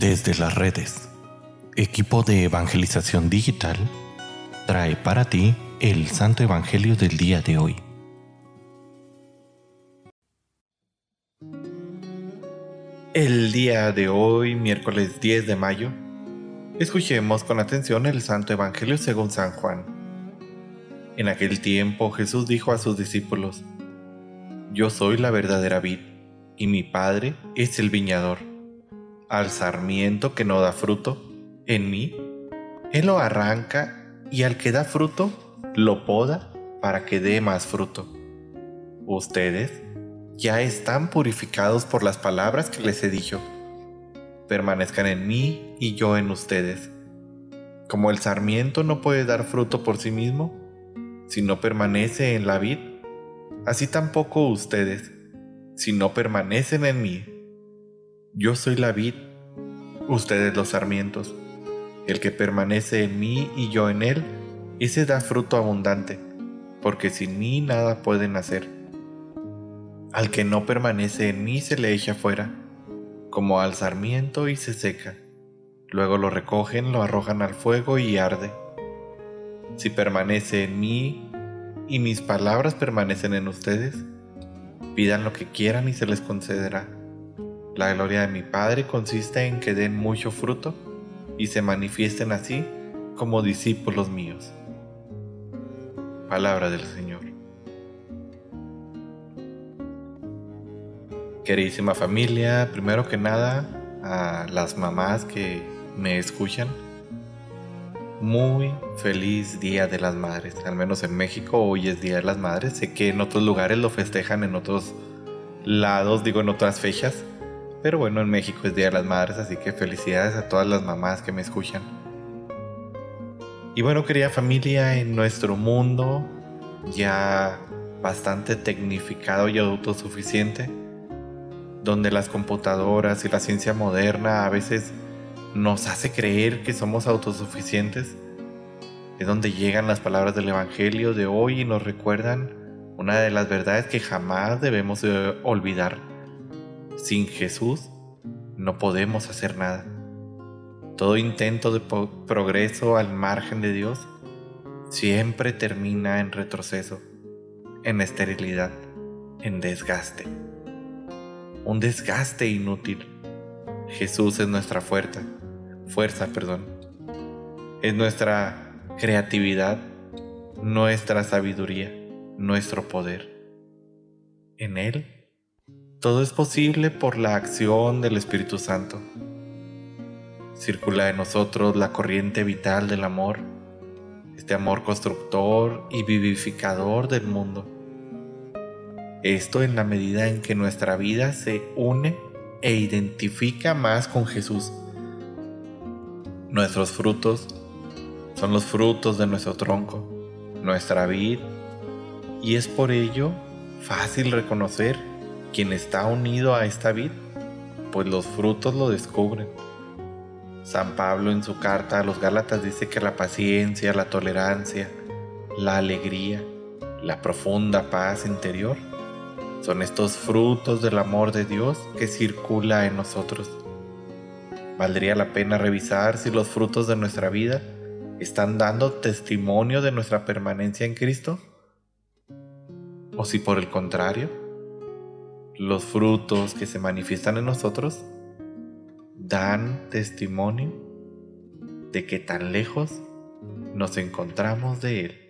Desde las redes, equipo de evangelización digital trae para ti el Santo Evangelio del día de hoy. El día de hoy, miércoles 10 de mayo, escuchemos con atención el Santo Evangelio según San Juan. En aquel tiempo Jesús dijo a sus discípulos, Yo soy la verdadera vid, y mi Padre es el viñador al sarmiento que no da fruto, en mí, Él lo arranca y al que da fruto, lo poda para que dé más fruto. Ustedes ya están purificados por las palabras que les he dicho. Permanezcan en mí y yo en ustedes. Como el sarmiento no puede dar fruto por sí mismo, si no permanece en la vid, así tampoco ustedes, si no permanecen en mí. Yo soy la vid, ustedes los sarmientos. El que permanece en mí y yo en él, ese da fruto abundante, porque sin mí nada pueden hacer. Al que no permanece en mí se le echa fuera, como al sarmiento y se seca. Luego lo recogen, lo arrojan al fuego y arde. Si permanece en mí y mis palabras permanecen en ustedes, pidan lo que quieran y se les concederá. La gloria de mi Padre consiste en que den mucho fruto y se manifiesten así como discípulos míos. Palabra del Señor. Queridísima familia, primero que nada, a las mamás que me escuchan, muy feliz Día de las Madres. Al menos en México hoy es Día de las Madres. Sé que en otros lugares lo festejan en otros lados, digo en otras fechas. Pero bueno, en México es Día de las Madres, así que felicidades a todas las mamás que me escuchan. Y bueno, querida familia, en nuestro mundo ya bastante tecnificado y autosuficiente, donde las computadoras y la ciencia moderna a veces nos hace creer que somos autosuficientes, es donde llegan las palabras del Evangelio de hoy y nos recuerdan una de las verdades que jamás debemos olvidar sin Jesús no podemos hacer nada. Todo intento de progreso al margen de Dios siempre termina en retroceso, en esterilidad, en desgaste. Un desgaste inútil. Jesús es nuestra fuerza, fuerza, perdón. Es nuestra creatividad, nuestra sabiduría, nuestro poder. En Él todo es posible por la acción del Espíritu Santo. Circula en nosotros la corriente vital del amor, este amor constructor y vivificador del mundo. Esto en la medida en que nuestra vida se une e identifica más con Jesús. Nuestros frutos son los frutos de nuestro tronco, nuestra vida, y es por ello fácil reconocer quien está unido a esta vid, pues los frutos lo descubren. San Pablo en su carta a los Gálatas dice que la paciencia, la tolerancia, la alegría, la profunda paz interior son estos frutos del amor de Dios que circula en nosotros. Valdría la pena revisar si los frutos de nuestra vida están dando testimonio de nuestra permanencia en Cristo o si por el contrario los frutos que se manifiestan en nosotros dan testimonio de que tan lejos nos encontramos de Él.